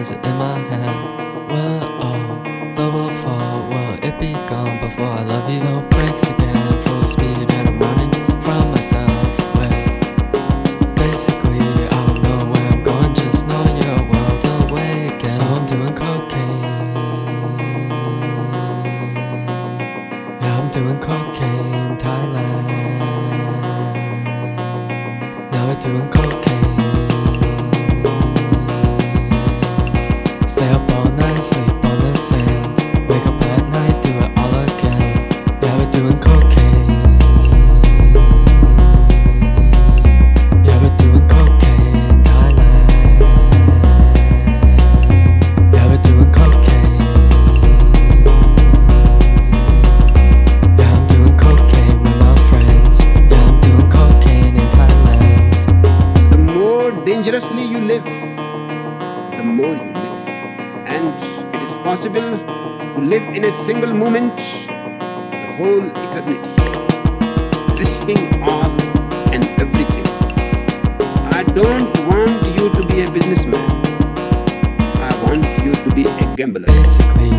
voices in my head. Will it all, will fall, will it be gone before I love you? No breaks again, full speed and I'm running from myself. Wait, basically I don't know where I'm going, just know you're a world away again. So I'm doing cocaine. Yeah, I'm doing cocaine, in Thailand. Now we're doing cocaine. Dangerously you live, the more you live. And it is possible to live in a single moment the whole eternity, risking all and everything. I don't want you to be a businessman. I want you to be a gambler. Basically,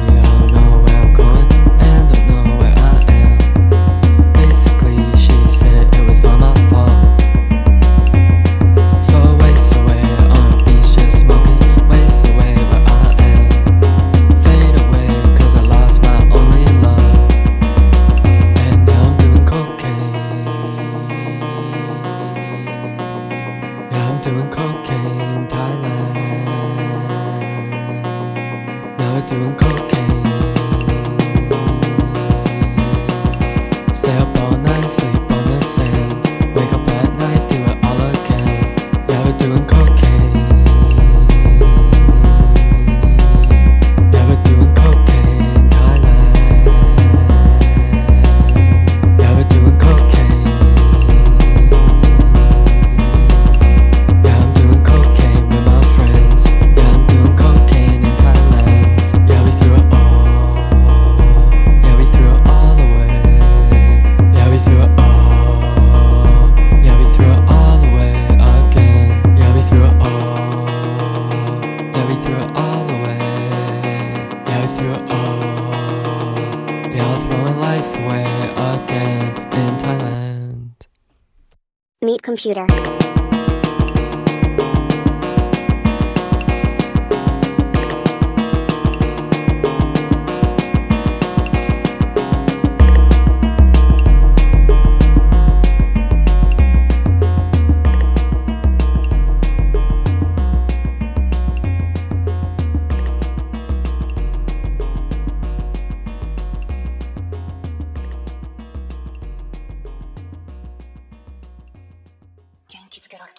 doing cocaine, Thailand. Now we're doing cocaine. Stay up all night, sleep Meet computer. 元気づけられた。